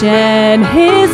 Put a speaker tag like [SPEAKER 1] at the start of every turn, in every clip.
[SPEAKER 1] shed his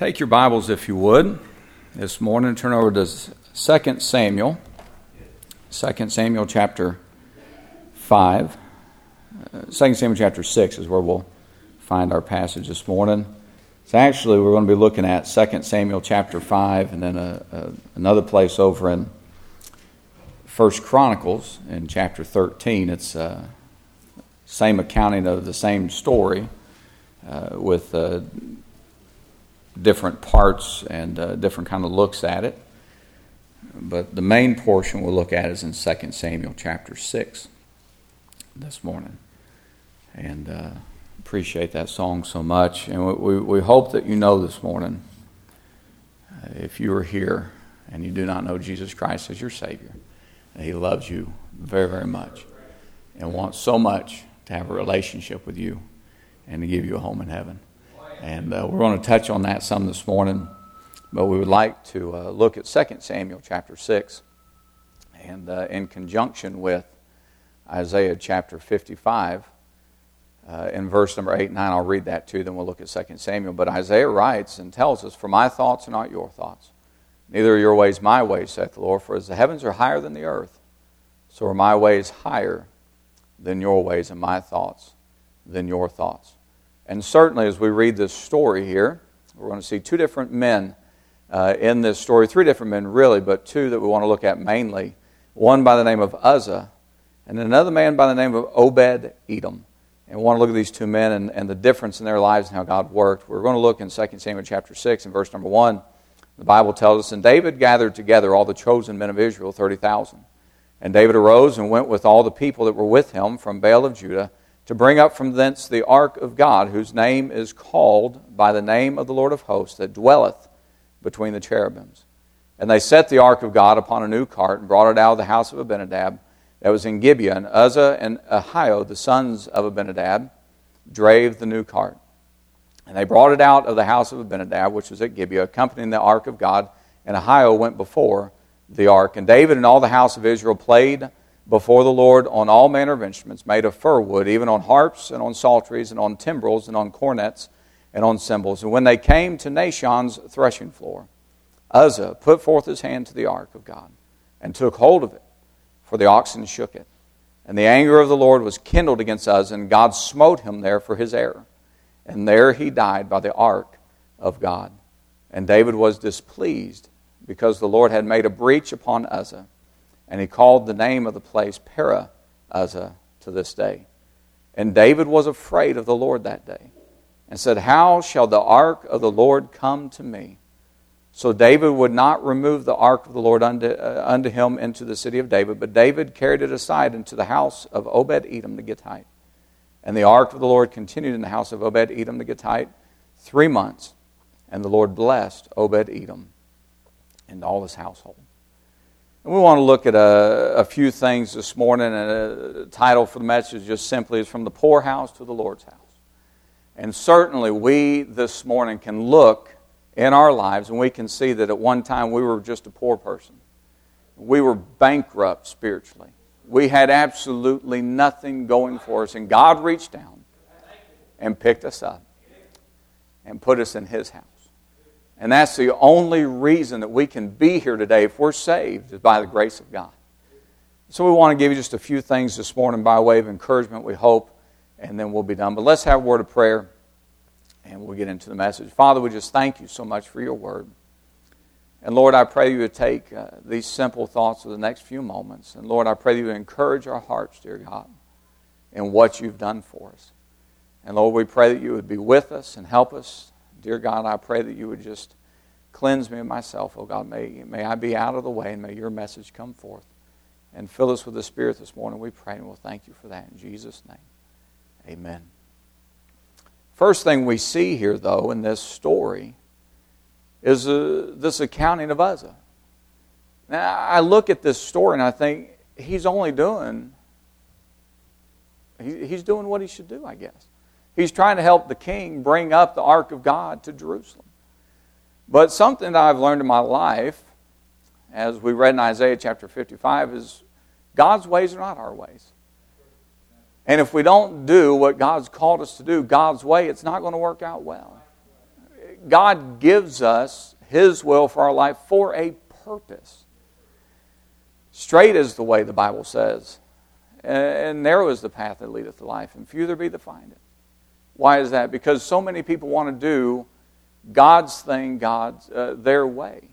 [SPEAKER 2] Take your Bibles, if you would, this morning. Turn over to 2 Samuel. 2 Samuel chapter 5. Uh, 2 Samuel chapter 6 is where we'll find our passage this morning. So actually, we're going to be looking at 2 Samuel chapter 5 and then a, a, another place over in 1 Chronicles in chapter 13. It's uh, same accounting of the same story uh, with uh, different parts and uh, different kind of looks at it. But the main portion we'll look at is in 2 Samuel chapter 6 this morning. And uh, appreciate that song so much. And we, we, we hope that you know this morning, uh, if you are here and you do not know Jesus Christ as your Savior, He loves you very, very much and wants so much to have a relationship with you and to give you a home in heaven. And uh, we're going to touch on that some this morning, but we would like to uh, look at 2 Samuel chapter 6 And uh, in conjunction with Isaiah chapter 55, uh, in verse number 8 and 9, I'll read that too, then we'll look at 2 Samuel. But Isaiah writes and tells us, For my thoughts are not your thoughts, neither are your ways my ways, saith the Lord. For as the heavens are higher than the earth, so are my ways higher than your ways, and my thoughts than your thoughts. And certainly, as we read this story here, we're going to see two different men uh, in this story, three different men really, but two that we want to look at mainly. One by the name of Uzzah, and another man by the name of Obed Edom. And we want to look at these two men and, and the difference in their lives and how God worked. We're going to look in 2 Samuel chapter 6 and verse number 1. The Bible tells us, And David gathered together all the chosen men of Israel, 30,000. And David arose and went with all the people that were with him from Baal of Judah to bring up from thence the ark of God, whose name is called by the name of the Lord of hosts, that dwelleth between the cherubims. And they set the ark of God upon a new cart and brought it out of the house of Abinadab that was in Gibeah. And Uzzah and Ahio, the sons of Abinadab, drave the new cart. And they brought it out of the house of Abinadab, which was at Gibeah, accompanying the ark of God. And Ahio went before the ark. And David and all the house of Israel played before the Lord on all manner of instruments made of fir wood, even on harps and on psalteries and on timbrels and on cornets and on cymbals. And when they came to Nashon's threshing floor, Uzzah put forth his hand to the ark of God and took hold of it, for the oxen shook it. And the anger of the Lord was kindled against Uzzah, and God smote him there for his error. And there he died by the ark of God. And David was displeased because the Lord had made a breach upon Uzzah. And he called the name of the place Perah to this day. And David was afraid of the Lord that day and said, How shall the ark of the Lord come to me? So David would not remove the ark of the Lord unto, uh, unto him into the city of David, but David carried it aside into the house of Obed Edom the Gittite. And the ark of the Lord continued in the house of Obed Edom the Gittite three months, and the Lord blessed Obed Edom and all his household. We want to look at a, a few things this morning, and uh, a title for the message just simply is From the Poorhouse to the Lord's House. And certainly, we this morning can look in our lives and we can see that at one time we were just a poor person. We were bankrupt spiritually. We had absolutely nothing going for us, and God reached down and picked us up and put us in His house. And that's the only reason that we can be here today if we're saved, is by the grace of God. So we want to give you just a few things this morning by way of encouragement, we hope, and then we'll be done. But let's have a word of prayer, and we'll get into the message. Father, we just thank you so much for your word. And Lord, I pray you would take uh, these simple thoughts of the next few moments. And Lord, I pray you would encourage our hearts, dear God, in what you've done for us. And Lord, we pray that you would be with us and help us Dear God, I pray that you would just cleanse me of myself, oh God. May, may I be out of the way and may your message come forth. And fill us with the Spirit this morning, we pray, and we'll thank you for that in Jesus' name. Amen. First thing we see here, though, in this story is uh, this accounting of Uzzah. Now, I look at this story and I think he's only doing, he, he's doing what he should do, I guess. He's trying to help the king bring up the ark of God to Jerusalem. But something that I've learned in my life, as we read in Isaiah chapter 55, is God's ways are not our ways. And if we don't do what God's called us to do God's way, it's not going to work out well. God gives us His will for our life for a purpose. Straight is the way, the Bible says, and narrow is the path that leadeth to life, and few there be that find it. Why is that? Because so many people want to do God's thing, God's uh, their way.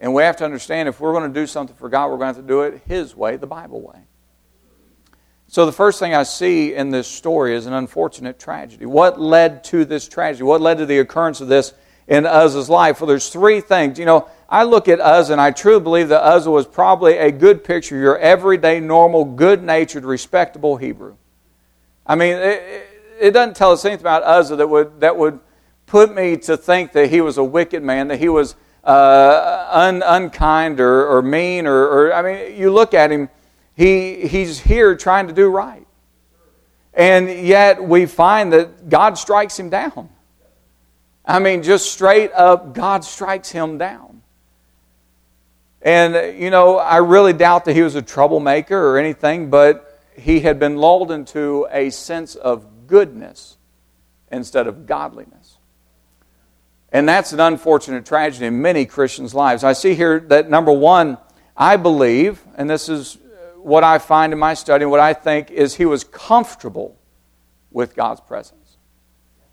[SPEAKER 2] And we have to understand if we're going to do something for God, we're going to have to do it His way, the Bible way. So the first thing I see in this story is an unfortunate tragedy. What led to this tragedy? What led to the occurrence of this in Uzzah's life? Well, there's three things. You know, I look at Uzzah and I truly believe that Uzzah was probably a good picture, of your everyday, normal, good-natured, respectable Hebrew. I mean, it, it doesn't tell us anything about Uzzah that would, that would put me to think that he was a wicked man, that he was uh, un, unkind or, or mean. Or, or, I mean, you look at him, he, he's here trying to do right. And yet we find that God strikes him down. I mean, just straight up, God strikes him down. And, you know, I really doubt that he was a troublemaker or anything, but he had been lulled into a sense of goodness instead of godliness. And that's an unfortunate tragedy in many Christians' lives. I see here that number one, I believe, and this is what I find in my study, what I think is he was comfortable with God's presence.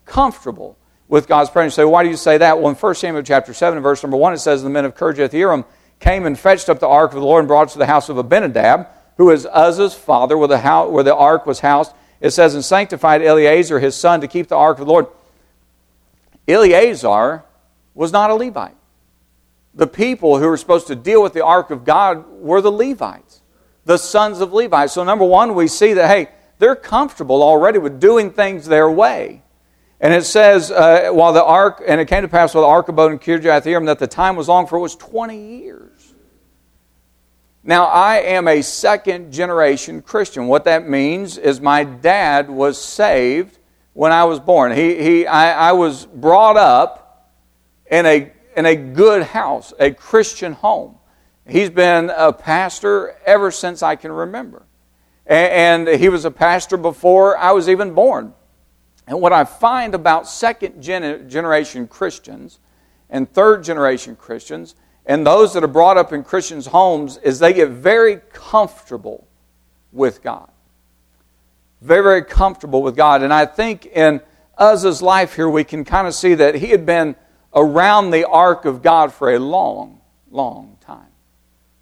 [SPEAKER 2] Comfortable with God's presence. So why do you say that? Well, in 1 Samuel chapter 7, verse number 1, it says, The men of Kirjath came and fetched up the ark of the Lord and brought it to the house of Abinadab, who is Uzzah's father, where the, house, where the ark was housed. It says, And sanctified Eleazar his son to keep the ark of the Lord. Eleazar was not a Levite. The people who were supposed to deal with the ark of God were the Levites, the sons of Levi. So, number one, we see that, hey, they're comfortable already with doing things their way. And it says, uh, while the ark, and it came to pass while the ark abode in Kirjath Jearim, that the time was long, for it was 20 years. Now, I am a second generation Christian. What that means is my dad was saved when I was born. He, he, I, I was brought up in a, in a good house, a Christian home. He's been a pastor ever since I can remember. And, and he was a pastor before I was even born. And what I find about second generation Christians and third generation Christians and those that are brought up in Christians' homes is they get very comfortable with God. Very, very comfortable with God. And I think in Uzzah's life here, we can kind of see that he had been around the ark of God for a long, long time.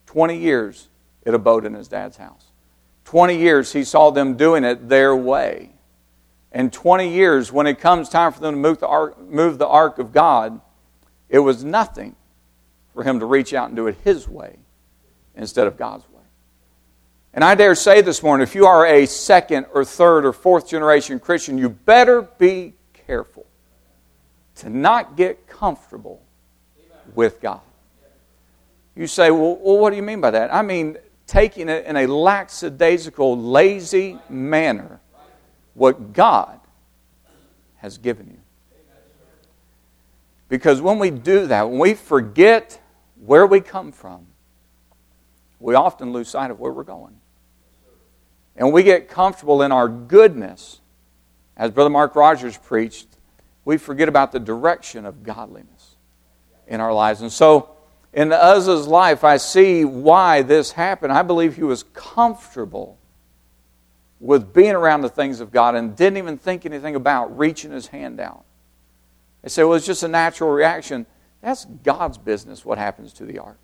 [SPEAKER 2] 20 years it abode in his dad's house. 20 years he saw them doing it their way and 20 years, when it comes time for them to move the, ark, move the ark of God, it was nothing for him to reach out and do it his way instead of God's way. And I dare say this morning if you are a second or third or fourth generation Christian, you better be careful to not get comfortable with God. You say, well, well, what do you mean by that? I mean, taking it in a lackadaisical, lazy manner what God has given you. Because when we do that, when we forget where we come from, we often lose sight of where we're going. And we get comfortable in our goodness. As Brother Mark Rogers preached, we forget about the direction of godliness in our lives. And so, in Uzzah's life, I see why this happened. I believe he was comfortable with being around the things of God and didn't even think anything about reaching his hand out. They say, well, it's just a natural reaction. That's God's business, what happens to the ark.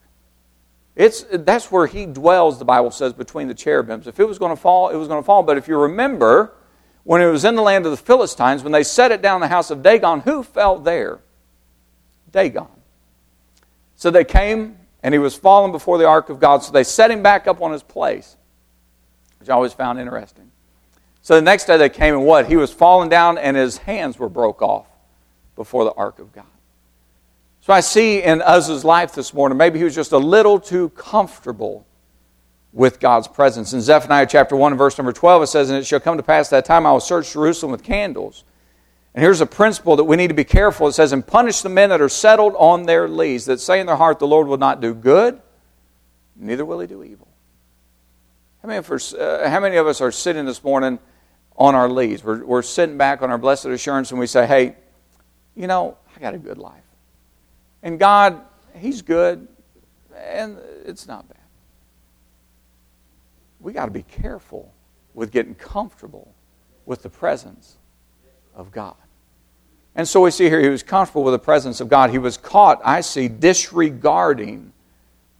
[SPEAKER 2] It's, that's where he dwells, the Bible says, between the cherubims. If it was going to fall, it was going to fall. But if you remember, when it was in the land of the Philistines, when they set it down in the house of Dagon, who fell there? Dagon. So they came, and he was fallen before the ark of God. So they set him back up on his place which I always found interesting. So the next day they came and what? He was fallen down and his hands were broke off before the ark of God. So I see in Uzzah's life this morning, maybe he was just a little too comfortable with God's presence. In Zephaniah chapter 1 verse number 12, it says, And it shall come to pass that time I will search Jerusalem with candles. And here's a principle that we need to be careful. It says, And punish the men that are settled on their lees, that say in their heart, The Lord will not do good, neither will he do evil. How many, of us, uh, how many of us are sitting this morning on our lees? We're, we're sitting back on our blessed assurance and we say, hey, you know, I got a good life. And God, He's good, and it's not bad. We got to be careful with getting comfortable with the presence of God. And so we see here he was comfortable with the presence of God. He was caught, I see, disregarding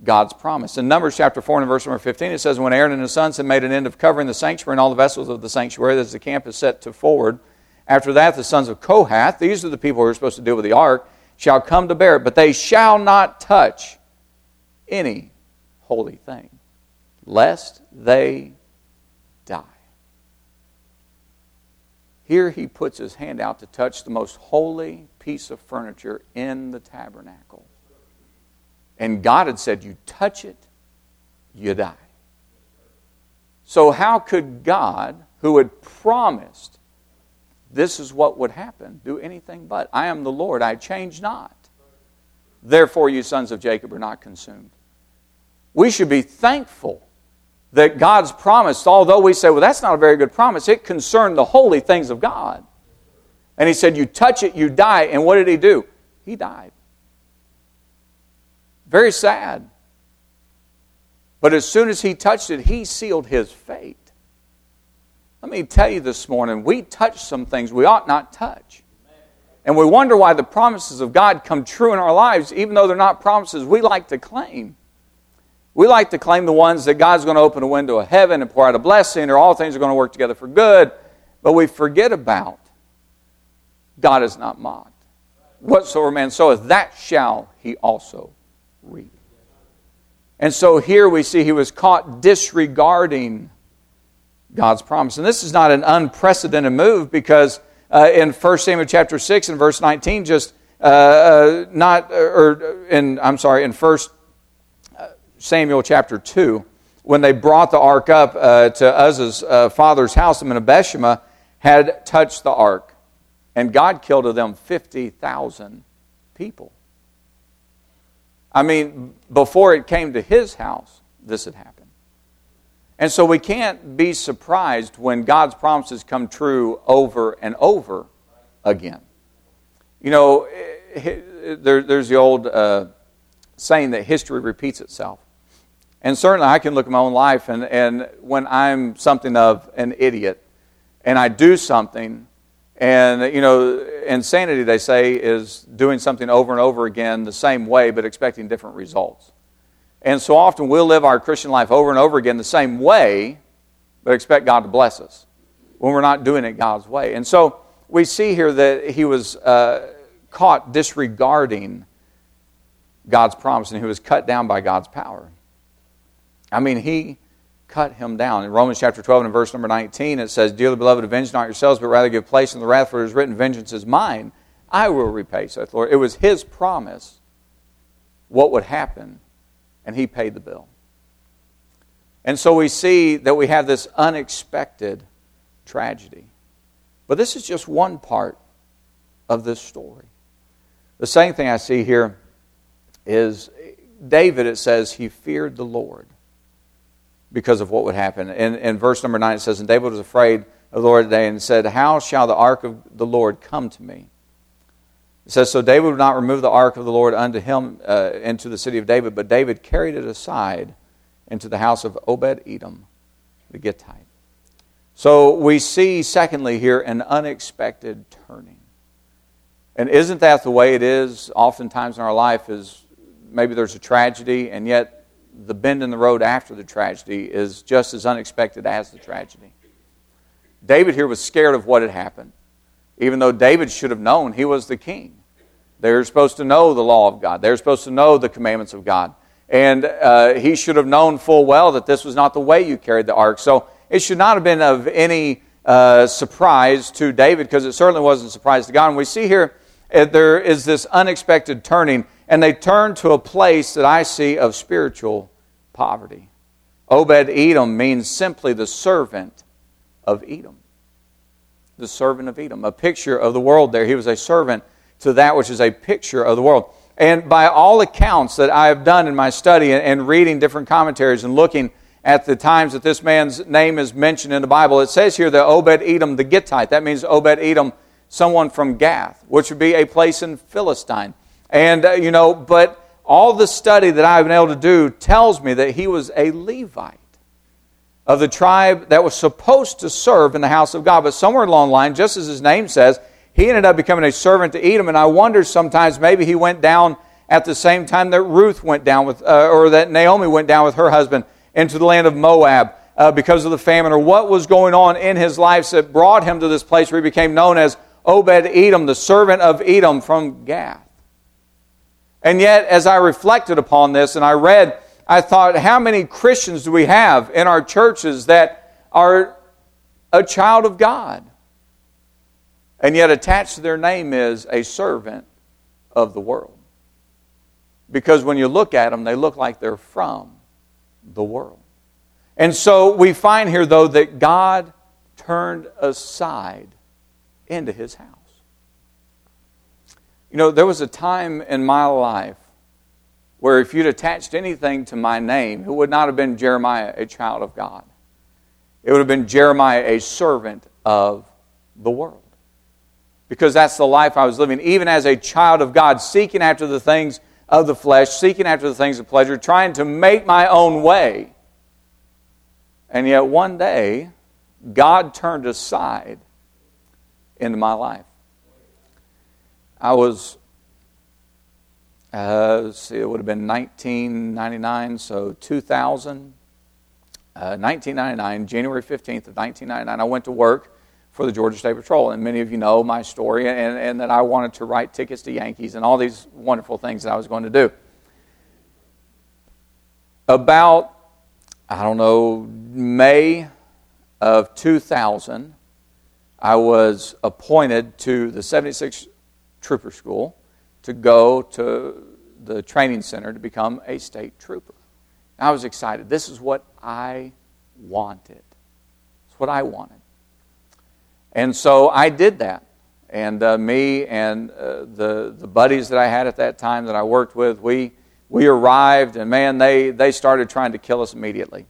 [SPEAKER 2] God's promise. In Numbers chapter 4 and verse number 15, it says, When Aaron and his sons had made an end of covering the sanctuary and all the vessels of the sanctuary, as the camp is set to forward, after that the sons of Kohath, these are the people who are supposed to deal with the ark, shall come to bear it, but they shall not touch any holy thing, lest they die. Here he puts his hand out to touch the most holy piece of furniture in the tabernacle. And God had said, You touch it, you die. So, how could God, who had promised this is what would happen, do anything but? I am the Lord, I change not. Therefore, you sons of Jacob are not consumed. We should be thankful that God's promise, although we say, well, that's not a very good promise, it concerned the holy things of God. And he said, You touch it, you die. And what did he do? He died. Very sad. But as soon as he touched it, he sealed his fate. Let me tell you this morning, we touch some things we ought not touch. And we wonder why the promises of God come true in our lives, even though they're not promises we like to claim. We like to claim the ones that God's going to open a window of heaven and pour out a blessing, or all things are going to work together for good, but we forget about God is not mocked. Whatsoever man soweth, that shall he also reap. And so here we see he was caught disregarding God's promise. And this is not an unprecedented move because uh, in 1 Samuel chapter 6 and verse 19, just uh, uh, not, or in, I'm sorry, in 1 uh, Samuel chapter 2, when they brought the ark up uh, to Uzzah's uh, father's house, the men of Bethsheba had touched the ark. And God killed of them 50,000 people. I mean, before it came to his house, this had happened. And so we can't be surprised when God's promises come true over and over again. You know, eh, there, there's the old uh, saying that history repeats itself. And certainly I can look at my own life, and, and when I'm something of an idiot and I do something and, you know, insanity, they say, is doing something over and over again the same way, but expecting different results. And so often we'll live our Christian life over and over again the same way, but expect God to bless us when we're not doing it God's way. And so we see here that he was uh, caught disregarding God's promise and he was cut down by God's power. I mean, he cut him down. In Romans chapter 12 and verse number 19, it says, Dearly beloved, avenge not yourselves, but rather give place in the wrath, for it is written, Vengeance is mine. I will repay, saith Lord. It was his promise what would happen, and he paid the bill. And so we see that we have this unexpected tragedy. But this is just one part of this story. The second thing I see here is David, it says, he feared the Lord because of what would happen. In, in verse number 9, it says, And David was afraid of the Lord today and said, How shall the ark of the Lord come to me? It says, So David would not remove the ark of the Lord unto him uh, into the city of David, but David carried it aside into the house of Obed Edom, the Gittite. So we see, secondly, here an unexpected turning. And isn't that the way it is oftentimes in our life? Is maybe there's a tragedy, and yet the bend in the road after the tragedy is just as unexpected as the tragedy. David here was scared of what had happened, even though David should have known he was the king. They're supposed to know the law of God, they're supposed to know the commandments of God. And uh, he should have known full well that this was not the way you carried the ark. So it should not have been of any uh, surprise to David because it certainly wasn't a surprise to God. And we see here uh, there is this unexpected turning and they turn to a place that I see of spiritual poverty. Obed Edom means simply the servant of Edom. The servant of Edom. A picture of the world there. He was a servant to that which is a picture of the world. And by all accounts that I have done in my study and reading different commentaries and looking at the times that this man's name is mentioned in the Bible, it says here that Obed Edom the Gittite. That means Obed Edom, someone from Gath, which would be a place in Philistine. And, uh, you know, but all the study that I've been able to do tells me that he was a Levite of the tribe that was supposed to serve in the house of God. But somewhere along the line, just as his name says, he ended up becoming a servant to Edom. And I wonder sometimes maybe he went down at the same time that Ruth went down with, uh, or that Naomi went down with her husband into the land of Moab uh, because of the famine, or what was going on in his life that brought him to this place where he became known as Obed Edom, the servant of Edom from Gath. And yet, as I reflected upon this and I read, I thought, how many Christians do we have in our churches that are a child of God? And yet, attached to their name is a servant of the world. Because when you look at them, they look like they're from the world. And so we find here, though, that God turned aside into his house. You know, there was a time in my life where if you'd attached anything to my name, it would not have been Jeremiah, a child of God. It would have been Jeremiah, a servant of the world. Because that's the life I was living, even as a child of God, seeking after the things of the flesh, seeking after the things of pleasure, trying to make my own way. And yet one day, God turned aside into my life. I was, uh, see, it would have been 1999, so 2000. Uh, 1999, January 15th of 1999, I went to work for the Georgia State Patrol. And many of you know my story and, and that I wanted to write tickets to Yankees and all these wonderful things that I was going to do. About, I don't know, May of 2000, I was appointed to the 76 Trooper School to go to the training center to become a state trooper. I was excited. This is what I wanted. It's what I wanted. And so I did that. And uh, me and uh, the, the buddies that I had at that time that I worked with, we, we arrived, and man, they, they started trying to kill us immediately.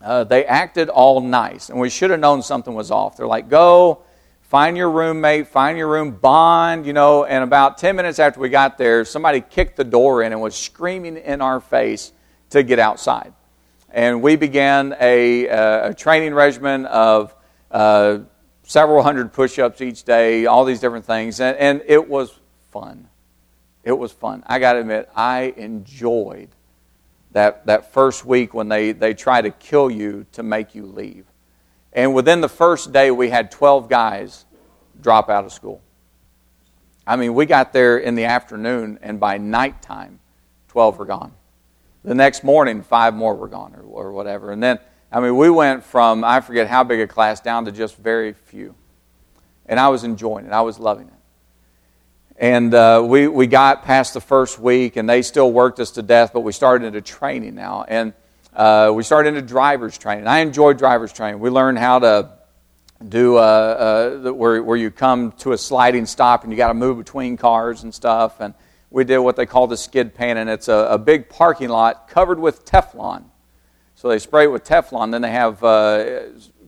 [SPEAKER 2] Uh, they acted all nice, and we should have known something was off. They're like, go, find your roommate, find your room, bond, you know. And about 10 minutes after we got there, somebody kicked the door in and was screaming in our face to get outside. And we began a, uh, a training regimen of uh, several hundred push ups each day, all these different things. And, and it was fun. It was fun. I got to admit, I enjoyed that, that first week when they, they try to kill you to make you leave. And within the first day, we had 12 guys drop out of school. I mean, we got there in the afternoon, and by nighttime, 12 were gone. The next morning, five more were gone, or, or whatever. And then, I mean, we went from, I forget how big a class, down to just very few. And I was enjoying it, I was loving it. And uh, we, we got past the first week, and they still worked us to death, but we started into training now. And uh, we started into driver's training. I enjoyed driver's training. We learned how to do uh, uh where, where you come to a sliding stop and you got to move between cars and stuff. And we did what they call the skid pan, and it's a, a big parking lot covered with Teflon. So they spray it with Teflon. Then they have uh,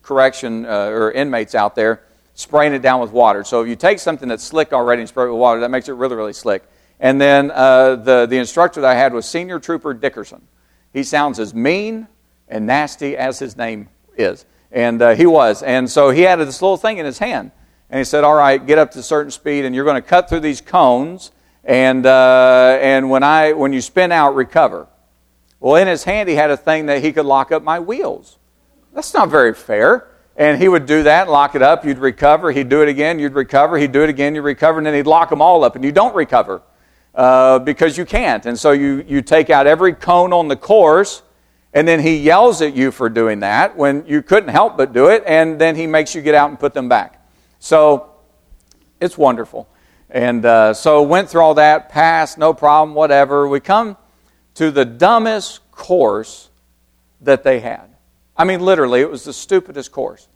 [SPEAKER 2] correction uh, or inmates out there spraying it down with water. So if you take something that's slick already and spray it with water, that makes it really, really slick. And then uh, the, the instructor that I had was Senior Trooper Dickerson. He sounds as mean and nasty as his name is. And uh, he was. And so he had this little thing in his hand. And he said, All right, get up to a certain speed, and you're going to cut through these cones. And, uh, and when, I, when you spin out, recover. Well, in his hand, he had a thing that he could lock up my wheels. That's not very fair. And he would do that, lock it up, you'd recover, he'd do it again, you'd recover, he'd do it again, you'd recover, and then he'd lock them all up, and you don't recover uh, because you can't. And so you, you take out every cone on the course, and then he yells at you for doing that when you couldn't help but do it, and then he makes you get out and put them back. So it's wonderful. And uh, so went through all that, passed, no problem, whatever. We come to the dumbest course that they had. I mean, literally, it was the stupidest course.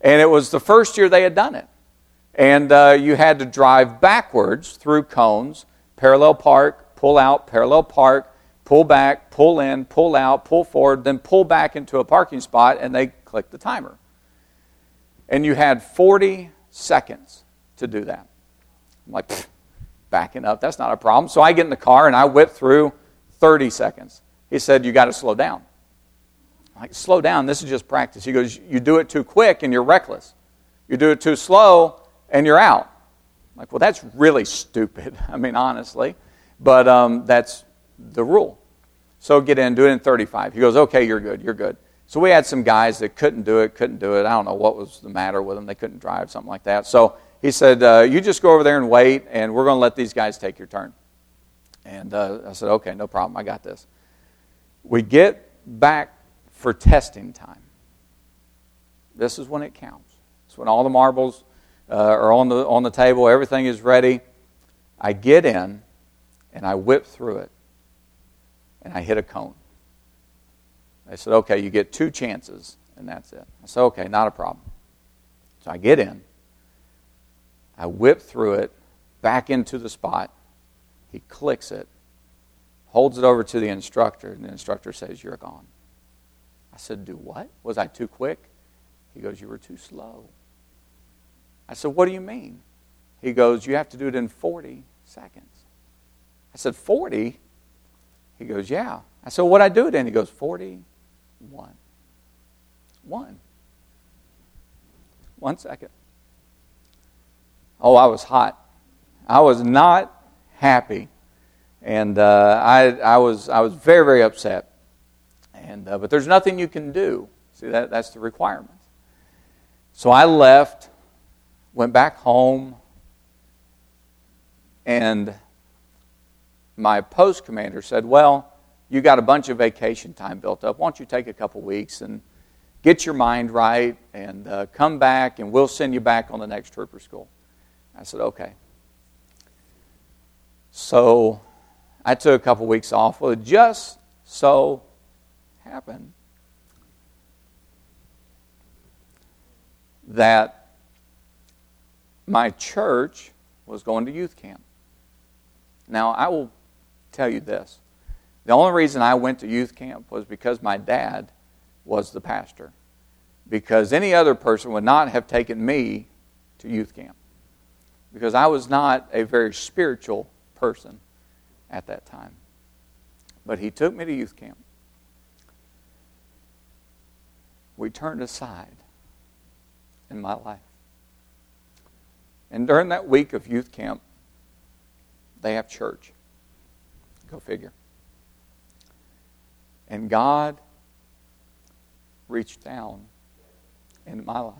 [SPEAKER 2] And it was the first year they had done it. And uh, you had to drive backwards through cones, parallel park, pull out, parallel park, pull back, pull in, pull out, pull forward, then pull back into a parking spot, and they click the timer. And you had 40 seconds to do that. I'm like, backing up, that's not a problem. So I get in the car and I whip through 30 seconds. He said, You got to slow down like, slow down. This is just practice. He goes, You do it too quick and you're reckless. You do it too slow and you're out. I'm like, well, that's really stupid. I mean, honestly. But um, that's the rule. So get in, do it in 35. He goes, okay, you're good, you're good. So we had some guys that couldn't do it, couldn't do it. I don't know what was the matter with them. They couldn't drive, something like that. So he said, uh, you just go over there and wait, and we're going to let these guys take your turn. And uh, I said, okay, no problem. I got this. We get back for testing time. This is when it counts. It's when all the marbles uh, are on the, on the table, everything is ready. I get in and I whip through it and I hit a cone. They said, okay, you get two chances and that's it. I said, okay, not a problem. So I get in, I whip through it back into the spot. He clicks it, holds it over to the instructor, and the instructor says, You're gone. I said, Do what? Was I too quick? He goes, You were too slow. I said, What do you mean? He goes, You have to do it in 40 seconds. I said, 40? He goes, Yeah. I said, What'd I do it in? He goes, 41. One. One second. Oh, I was hot. I was not happy. And uh, I, I, was, I was very, very upset. And, uh, but there's nothing you can do. See, that, that's the requirement. So I left, went back home, and my post commander said, Well, you got a bunch of vacation time built up. Why don't you take a couple weeks and get your mind right and uh, come back, and we'll send you back on the next trooper school? I said, Okay. So I took a couple weeks off. Well, it just so happened that my church was going to youth camp. Now, I will tell you this. The only reason I went to youth camp was because my dad was the pastor. Because any other person would not have taken me to youth camp. Because I was not a very spiritual person at that time. But he took me to youth camp. We turned aside in my life. And during that week of youth camp, they have church. Go figure. And God reached down into my life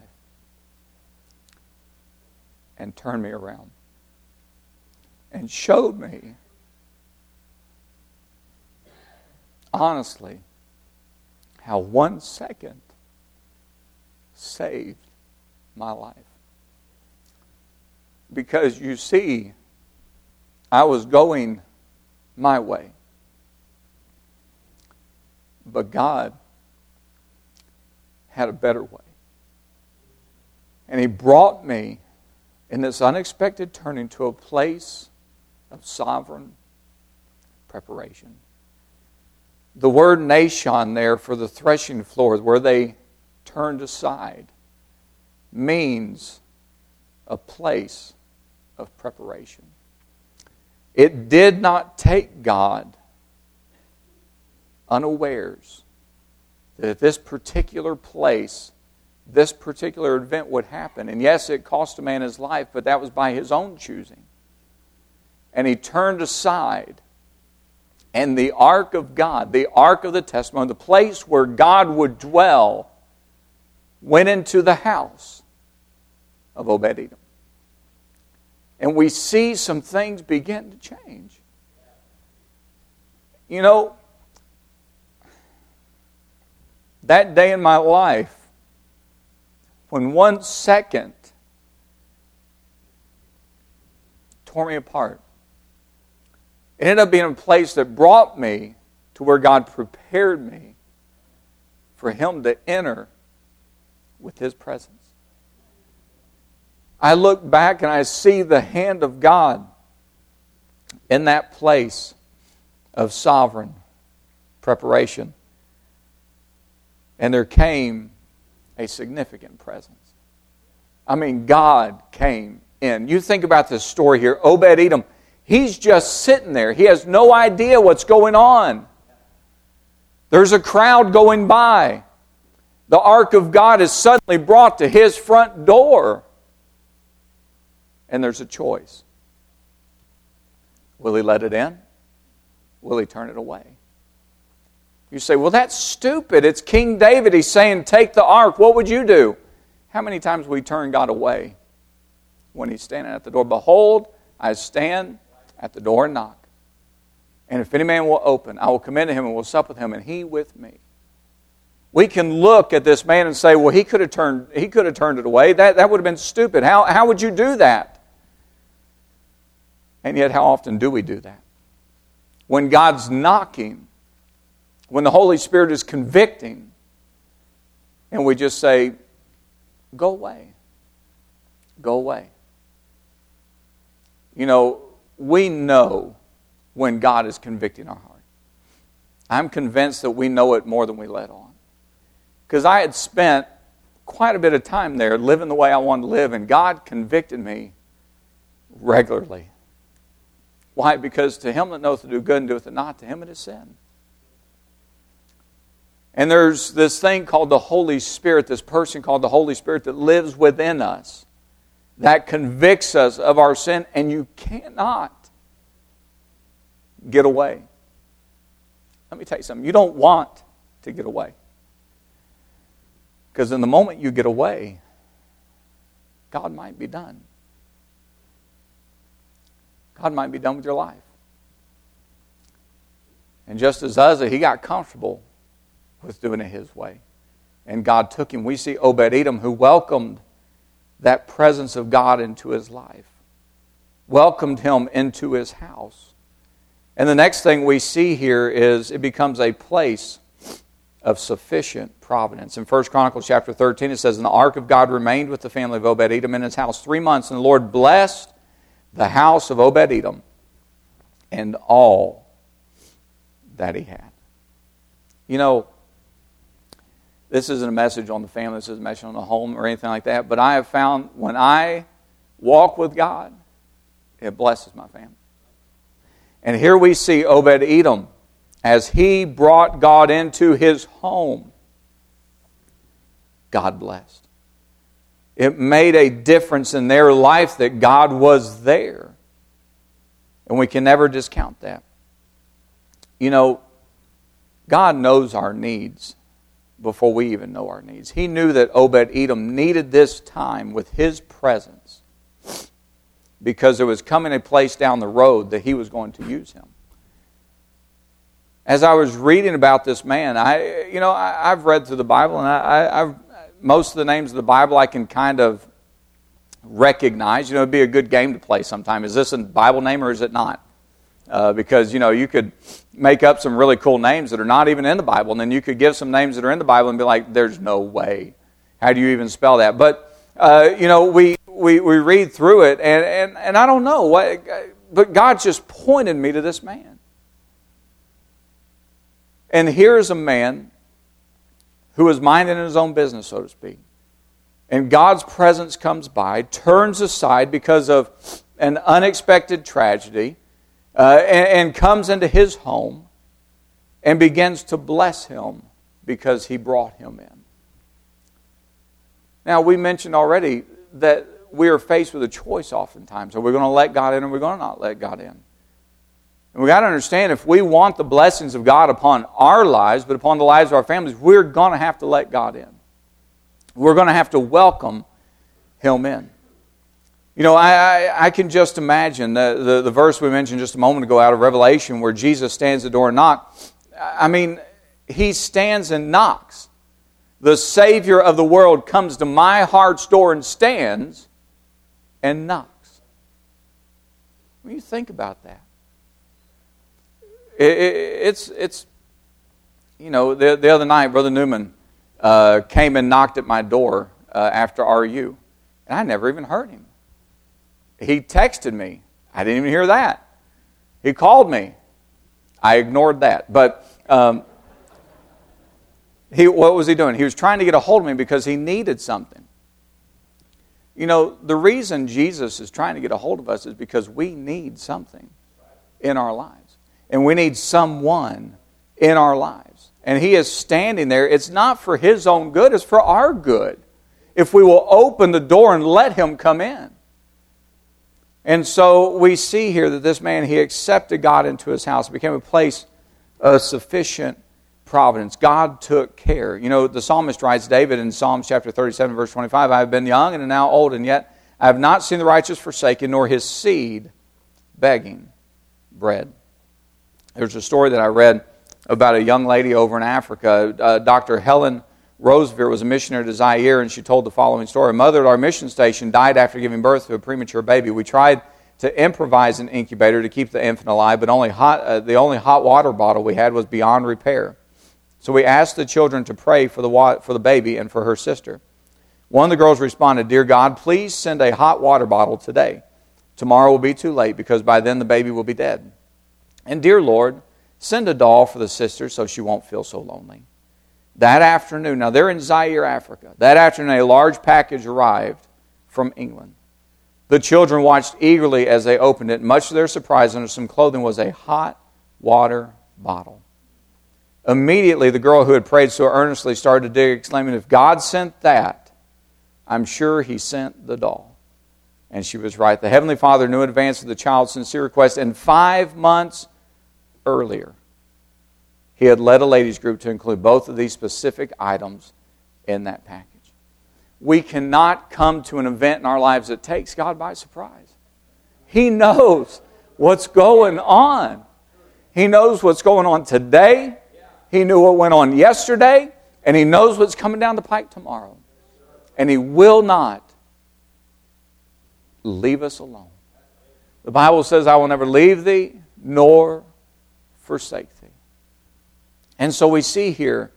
[SPEAKER 2] and turned me around and showed me, honestly, how one second saved my life. Because you see, I was going my way. But God had a better way. And He brought me in this unexpected turning to a place of sovereign preparation. The word nashon there for the threshing floor, where they turned aside, means a place of preparation. It did not take God unawares that at this particular place, this particular event would happen. And yes, it cost a man his life, but that was by his own choosing. And he turned aside. And the ark of God, the ark of the testimony, the place where God would dwell, went into the house of Obed Edom. And we see some things begin to change. You know, that day in my life, when one second tore me apart, it ended up being a place that brought me to where God prepared me for Him to enter with His presence. I look back and I see the hand of God in that place of sovereign preparation. And there came a significant presence. I mean, God came in. You think about this story here Obed Edom, he's just sitting there. He has no idea what's going on. There's a crowd going by. The ark of God is suddenly brought to his front door. And there's a choice. Will he let it in? Will he turn it away? You say, well, that's stupid. It's King David. He's saying, take the ark. What would you do? How many times we turn God away when he's standing at the door? Behold, I stand at the door and knock. And if any man will open, I will come into him and will sup with him, and he with me. We can look at this man and say, well, he could have turned, he could have turned it away. That, that would have been stupid. How, how would you do that? And yet, how often do we do that? When God's knocking, when the Holy Spirit is convicting, and we just say, Go away. Go away. You know, we know when God is convicting our heart. I'm convinced that we know it more than we let on. Because I had spent quite a bit of time there living the way I wanted to live, and God convicted me regularly. Why? Because to him that knoweth to do good and doeth it not, to him it is sin. And there's this thing called the Holy Spirit, this person called the Holy Spirit that lives within us, that convicts us of our sin, and you cannot get away. Let me tell you something. You don't want to get away. Because in the moment you get away, God might be done. God might be done with your life. And just as Uzzah, he got comfortable with doing it his way. And God took him. We see Obed Edom who welcomed that presence of God into his life, welcomed him into his house. And the next thing we see here is it becomes a place of sufficient providence. In 1 Chronicles chapter 13, it says, And the ark of God remained with the family of Obed Edom in his house three months, and the Lord blessed the house of Obed Edom and all that he had. You know, this isn't a message on the family, this isn't a message on the home or anything like that, but I have found when I walk with God, it blesses my family. And here we see Obed Edom as he brought God into his home. God blessed. It made a difference in their life that God was there. And we can never discount that. You know, God knows our needs before we even know our needs. He knew that Obed Edom needed this time with his presence because there was coming a place down the road that he was going to use him. As I was reading about this man, I, you know, I, have read through the Bible, and I, I've most of the names of the Bible I can kind of recognize. You know, it'd be a good game to play sometime. Is this a Bible name or is it not? Uh, because you know you could make up some really cool names that are not even in the Bible, and then you could give some names that are in the Bible and be like, "There's no way. How do you even spell that?" But uh, you know, we we, we read through it, and, and, and I don't know what, but God just pointed me to this man. And here's a man who is minding his own business, so to speak. And God's presence comes by, turns aside because of an unexpected tragedy, uh, and, and comes into his home and begins to bless him because he brought him in. Now, we mentioned already that we are faced with a choice oftentimes. Are we going to let God in or are we going to not let God in? And we got to understand if we want the blessings of God upon our lives, but upon the lives of our families, we're going to have to let God in. We're going to have to welcome Him in. You know, I, I, I can just imagine the, the, the, verse we mentioned just a moment ago out of Revelation where Jesus stands at the door and knocks. I mean, He stands and knocks. The Savior of the world comes to my heart's door and stands and knocks. When you think about that, it, it, it's, it's, you know, the, the other night, Brother Newman uh, came and knocked at my door uh, after RU, and I never even heard him. He texted me. I didn't even hear that. He called me. I ignored that. But um, he, what was he doing? He was trying to get a hold of me because he needed something. You know, the reason Jesus is trying to get a hold of us is because we need something in our lives. And we need someone in our lives. And He is standing there. It's not for His own good, it's for our good. If we will open the door and let Him come in. And so we see here that this man, he accepted God into his house. It became a place of sufficient providence. God took care. You know, the psalmist writes, David in Psalms chapter 37, verse 25, I have been young and am now old, and yet I have not seen the righteous forsaken, nor his seed begging bread. There's a story that I read about a young lady over in Africa. Uh, Dr. Helen Roseveare was a missionary to Zaire, and she told the following story. A mother at our mission station died after giving birth to a premature baby. We tried to improvise an incubator to keep the infant alive, but only hot, uh, the only hot water bottle we had was beyond repair. So we asked the children to pray for the, for the baby and for her sister. One of the girls responded, Dear God, please send a hot water bottle today. Tomorrow will be too late because by then the baby will be dead. And dear Lord, Send a doll for the sister so she won't feel so lonely. That afternoon, now they're in Zaire, Africa. That afternoon, a large package arrived from England. The children watched eagerly as they opened it. Much to their surprise, under some clothing was a hot water bottle. Immediately, the girl who had prayed so earnestly started to dig, exclaiming, If God sent that, I'm sure He sent the doll. And she was right. The Heavenly Father knew in advance of the child's sincere request, and five months earlier, He had led a ladies' group to include both of these specific items in that package. We cannot come to an event in our lives that takes God by surprise. He knows what's going on. He knows what's going on today. He knew what went on yesterday, and He knows what's coming down the pike tomorrow. And He will not leave us alone. The Bible says, I will never leave thee nor forsake thee. And so we see here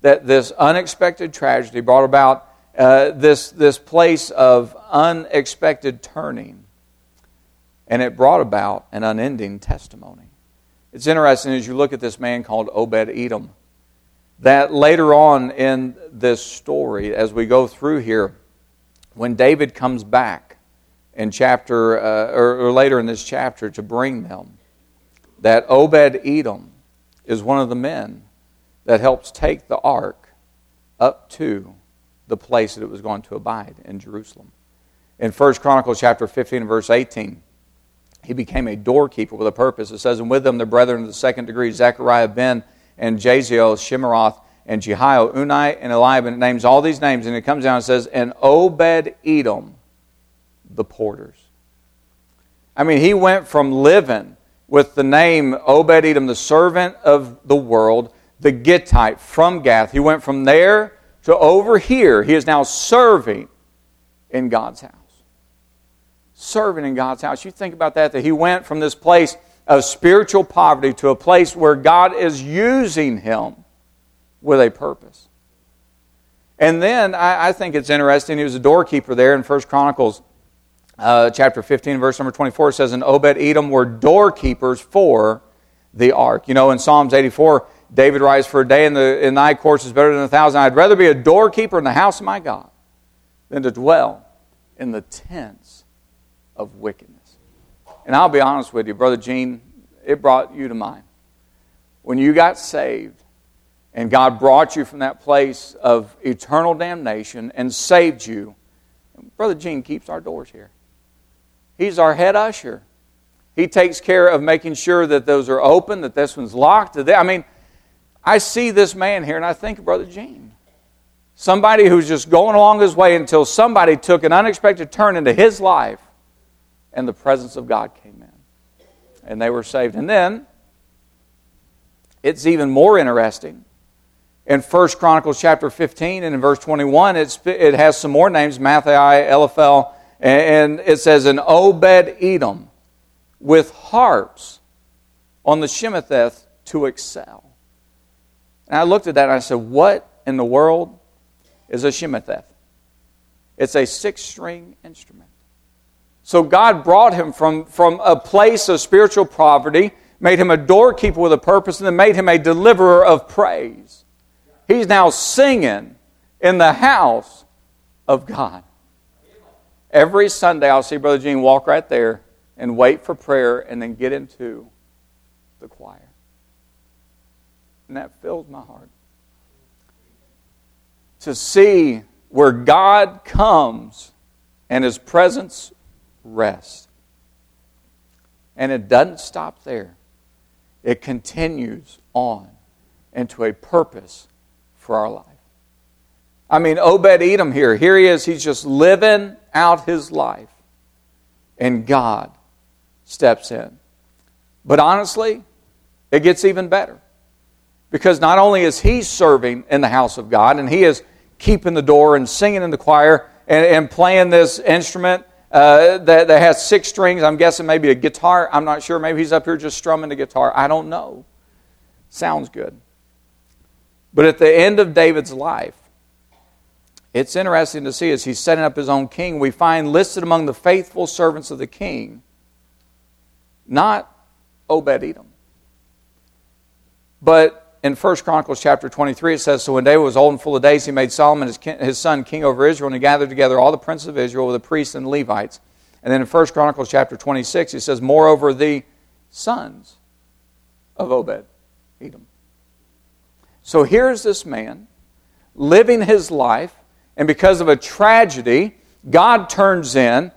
[SPEAKER 2] that this unexpected tragedy brought about uh, this, this place of unexpected turning, and it brought about an unending testimony. It's interesting as you look at this man called Obed Edom, that later on in this story, as we go through here, when David comes back in chapter, uh, or, or later in this chapter to bring them, that Obed Edom is one of the men that helps take the ark up to the place that it was going to abide in Jerusalem. In 1 Chronicles chapter 15 and verse 18, he became a doorkeeper with a purpose. It says, And with them the brethren of the second degree, Zechariah, Ben, and Jaziel, Shimmeroth, and Jehiel, Unai, and Eliab. And it names all these names. And it comes down and says, And Obed Edom, the porters. I mean, he went from living with the name Obed Edom, the servant of the world, the Gittite from Gath. He went from there to over here. He is now serving in God's house serving in God's house. You think about that, that he went from this place of spiritual poverty to a place where God is using him with a purpose. And then I, I think it's interesting, he was a doorkeeper there in First Chronicles uh, chapter 15, verse number 24, says, And Obed Edom were doorkeepers for the ark. You know, in Psalms 84, David writes, For a day in, the, in thy courts is better than a thousand. I'd rather be a doorkeeper in the house of my God than to dwell in the tents of wickedness. And I'll be honest with you, Brother Gene, it brought you to mind. When you got saved and God brought you from that place of eternal damnation and saved you, Brother Gene keeps our doors here. He's our head usher. He takes care of making sure that those are open, that this one's locked. I mean, I see this man here and I think of Brother Gene. Somebody who's just going along his way until somebody took an unexpected turn into his life and the presence of God came in. And they were saved. And then, it's even more interesting. In 1 Chronicles chapter 15 and in verse 21, it's, it has some more names Mathai, Eliphel, and it says, an Obed Edom with harps on the Shemetheth to excel. And I looked at that and I said, What in the world is a Shemetheth? It's a six string instrument. So God brought him from, from a place of spiritual poverty, made him a doorkeeper with a purpose, and then made him a deliverer of praise. He's now singing in the house of God. Every Sunday, I'll see Brother Gene walk right there and wait for prayer and then get into the choir. And that fills my heart. To see where God comes and His presence rest. And it doesn't stop there, it continues on into a purpose for our life. I mean, Obed Edom here, here he is, he's just living out his life. And God steps in. But honestly, it gets even better. Because not only is he serving in the house of God, and he is keeping the door and singing in the choir and, and playing this instrument uh, that, that has six strings. I'm guessing maybe a guitar. I'm not sure. Maybe he's up here just strumming the guitar. I don't know. Sounds good. But at the end of David's life, it's interesting to see as he's setting up his own king, we find listed among the faithful servants of the king, not Obed Edom, But in 1 Chronicles chapter 23, it says, So when David was old and full of days, he made Solomon his, son king over Israel, and he gathered together all the princes of Israel, with the priests and the Levites. And then in 1 Chronicles chapter 26, it says, Moreover, the sons of Obed Edom. So here's this man living his life, and because of a tragedy, God turns in,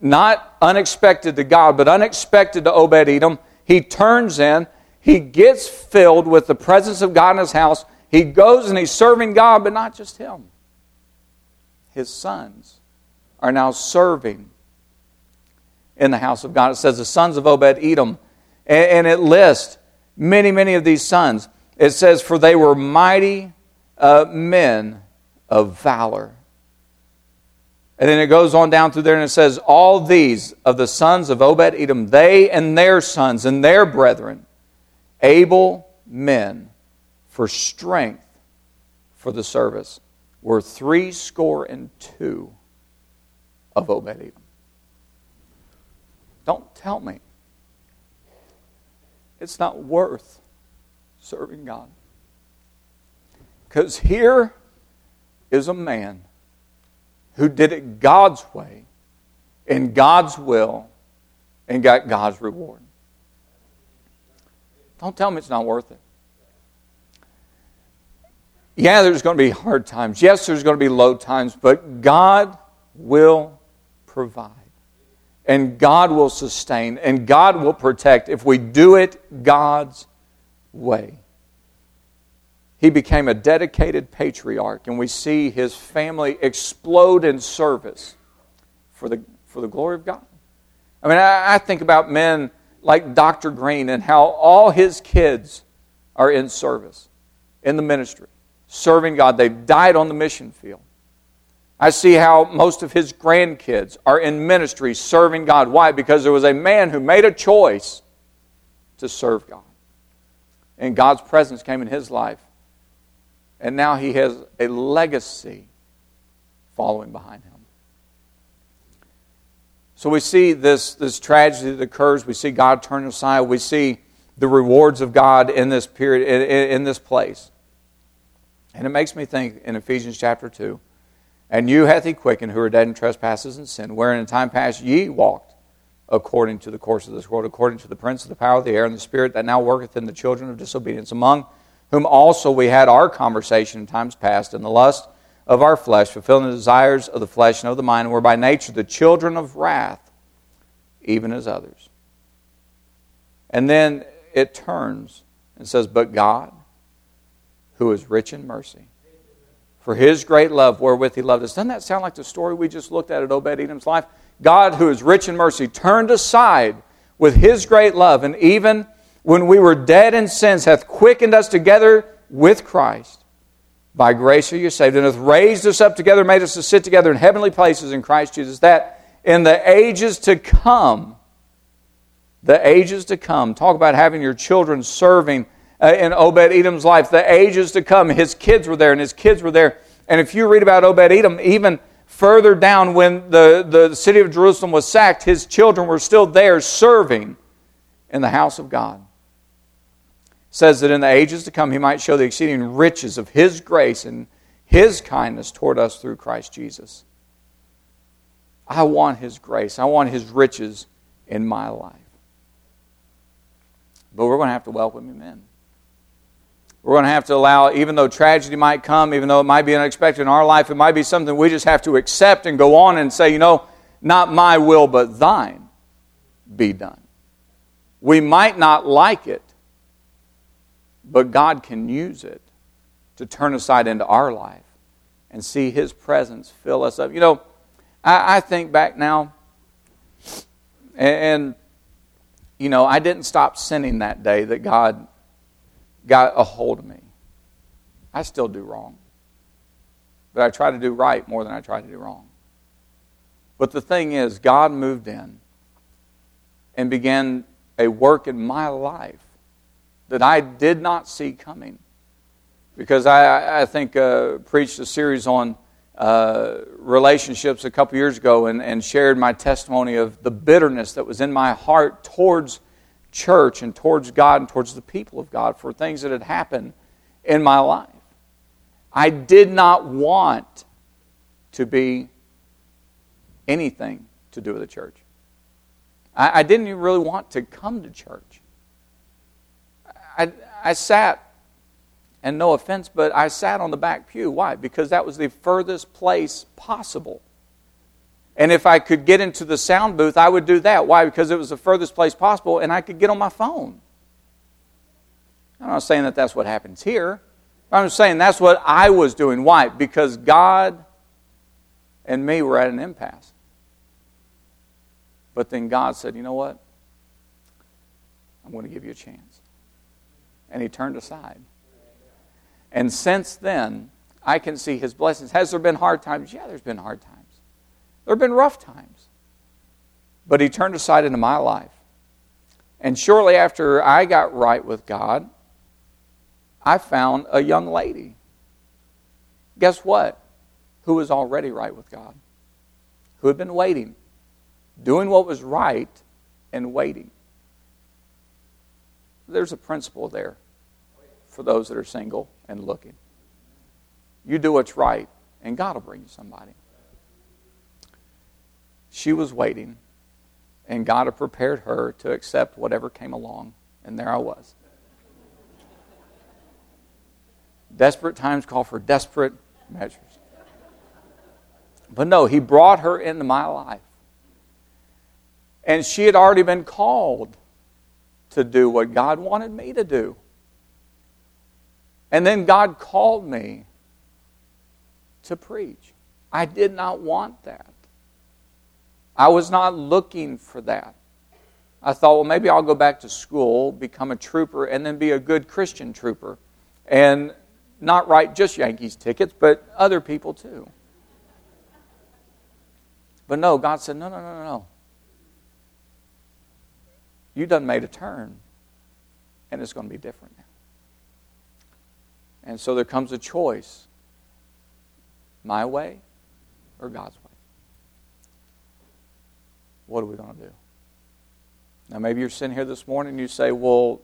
[SPEAKER 2] not unexpected to God, but unexpected to Obed Edom. He turns in, he gets filled with the presence of God in his house. He goes and he's serving God, but not just him. His sons are now serving in the house of God. It says the sons of Obed Edom, and it lists many, many of these sons. It says, For they were mighty uh, men of valor. And then it goes on down through there and it says, All these of the sons of Obed Edom, they and their sons and their brethren, able men for strength for the service, were three score and two of Obed Edom. Don't tell me it's not worth serving God. Because here is a man who did it God's way, in God's will, and got God's reward. Don't tell me it's not worth it. Yeah, there's going to be hard times. Yes, there's going to be low times, but God will provide and God will sustain and God will protect if we do it God's way. He became a dedicated patriarch, and we see his family explode in service for the, for the glory of God. I mean, I, I think about men like Dr. Green and how all his kids are in service, in the ministry, serving God. They've died on the mission field. I see how most of his grandkids are in ministry serving God. Why? Because there was a man who made a choice to serve God. And God's presence came in his life. And now he has a legacy following behind him. So we see this, this tragedy that occurs. We see God turn aside. We see the rewards of God in this period, in, in this place. And it makes me think in Ephesians chapter 2 and you hath he quickened who are dead in trespasses and sin, wherein in time past ye walked according to the course of this world, according to the prince of the power of the air and the spirit that now worketh in the children of disobedience, among whom also we had our conversation in times past in the lust of our flesh, fulfilling the desires of the flesh and of the mind, and were by nature the children of wrath, even as others. And then it turns and says, But God, who is rich in mercy, for his great love wherewith he loved us. Doesn't that sound like the story we just looked at at Obed Edom's life? God, who is rich in mercy, turned aside with his great love, and even when we were dead in sins, hath quickened us together with Christ. By grace are you saved, and hath raised us up together, made us to sit together in heavenly places in Christ Jesus, that in the ages to come, the ages to come, talk about having your children serving uh, in Obed Edom's life. The ages to come, his kids were there, and his kids were there. And if you read about Obed Edom, even further down when the, the city of Jerusalem was sacked, his children were still there serving in the house of God. Says that in the ages to come, he might show the exceeding riches of his grace and his kindness toward us through Christ Jesus. I want his grace, I want his riches in my life. But we're going to have to welcome him in. We're going to have to allow, even though tragedy might come, even though it might be unexpected in our life, it might be something we just have to accept and go on and say, you know, not my will, but thine be done. We might not like it, but God can use it to turn aside into our life and see His presence fill us up. You know, I, I think back now, and, and, you know, I didn't stop sinning that day that God got a hold of me. I still do wrong. But I try to do right more than I try to do wrong. But the thing is, God moved in and began a work in my life that I did not see coming. Because I, I think, uh, preached a series on uh, relationships a couple years ago and, and shared my testimony of the bitterness that was in my heart towards church and towards God and towards the people of God for things that had happened in my life. I did not want to be anything to do with the church. I, I didn't even really want to come to church. I, I sat, and no offense, but I sat on the back pew. Why? Because that was the furthest place possible. And if I could get into the sound booth, I would do that. Why? Because it was the furthest place possible, and I could get on my phone. I'm not saying that that's what happens here. I'm saying that's what I was doing. Why? Because God and me were at an impasse. But then God said, you know what? I'm going to give you a chance. And he turned aside. And since then, I can see his blessings. Has there been hard times? Yeah, there's been hard times. There have been rough times. But he turned aside into my life. And shortly after I got right with God, I found a young lady. Guess what? Who was already right with God, who had been waiting, doing what was right and waiting. There's a principle there for those that are single and looking. You do what's right, and God will bring you somebody. She was waiting, and God had prepared her to accept whatever came along, and there I was. Desperate times call for desperate measures. But no, He brought her into my life. And she had already been called to do what God wanted me to do. And then God called me to preach. I did not want that. I was not looking for that. I thought, well, maybe I'll go back to school, become a trooper, and then be a good Christian trooper. And not write just Yankees tickets, but other people too. But no, God said, no, no, no, no, no. You done made a turn, and it's going to be different now. And so there comes a choice my way or God's way. What are we going to do? Now, maybe you're sitting here this morning and you say, well,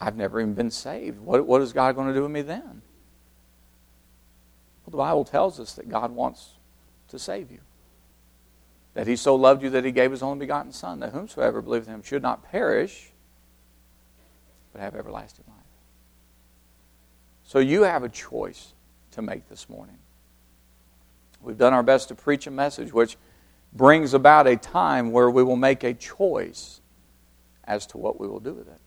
[SPEAKER 2] I've never even been saved. What, what is God going to do with me then? Well, the Bible tells us that God wants to save you. That He so loved you that He gave His only begotten Son, that whomsoever believeth in Him should not perish, but have everlasting life. So you have a choice to make this morning. We've done our best to preach a message which brings about a time where we will make a choice as to what we will do with it.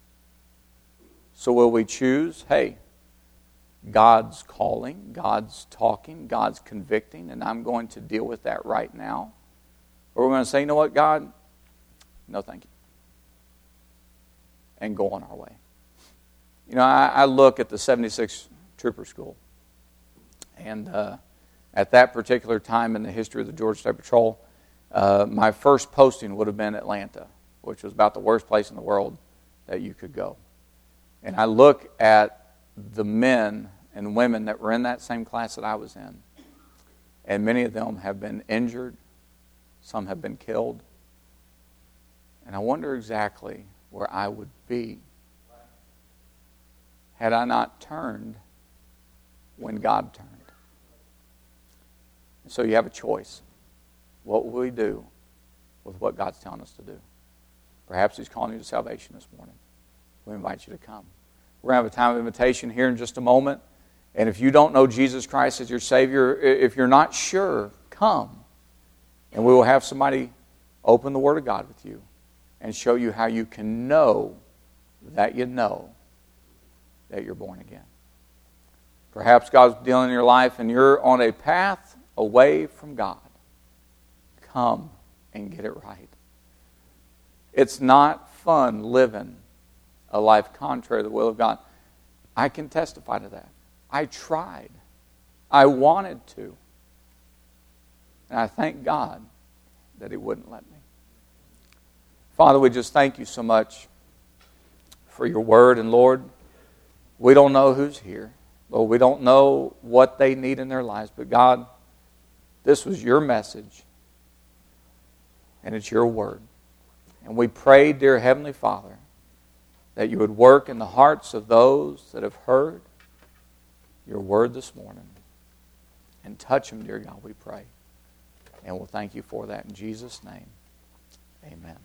[SPEAKER 2] So, will we choose, hey, God's calling, God's talking, God's convicting, and I'm going to deal with that right now? Or we're going to say, you know what, God, no thank you. And go on our way. You know, I, I look at the 76 Trooper School, and uh, at that particular time in the history of the Georgia State Patrol, uh, my first posting would have been Atlanta, which was about the worst place in the world that you could go. And I look at the men and women that were in that same class that I was in, and many of them have been injured, some have been killed. And I wonder exactly where I would be had I not turned when God turned. so you have a choice. What will we do with what God's telling us to do? Perhaps He's calling you to salvation this morning we invite you to come. We're going to have a time of invitation here in just a moment. And if you don't know Jesus Christ as your Savior, if you're not sure, come. And we will have somebody open the Word of God with you and show you how you can know that you know that you're born again. Perhaps God's dealing in your life and you're on a path away from God. Come and get it right. It's not fun living a life contrary to the will of God. I can testify to that. I tried. I wanted to. And I thank God that He wouldn't let me. Father, we just thank you so much for your word. And Lord, we don't know who's here. Lord, we don't know what they need in their lives. But God, this was your message, and it's your word. And we pray, dear Heavenly Father, that you would work in the hearts of those that have heard your word this morning. And touch them, dear God, we pray. And we'll thank you for that in Jesus' name. Amen.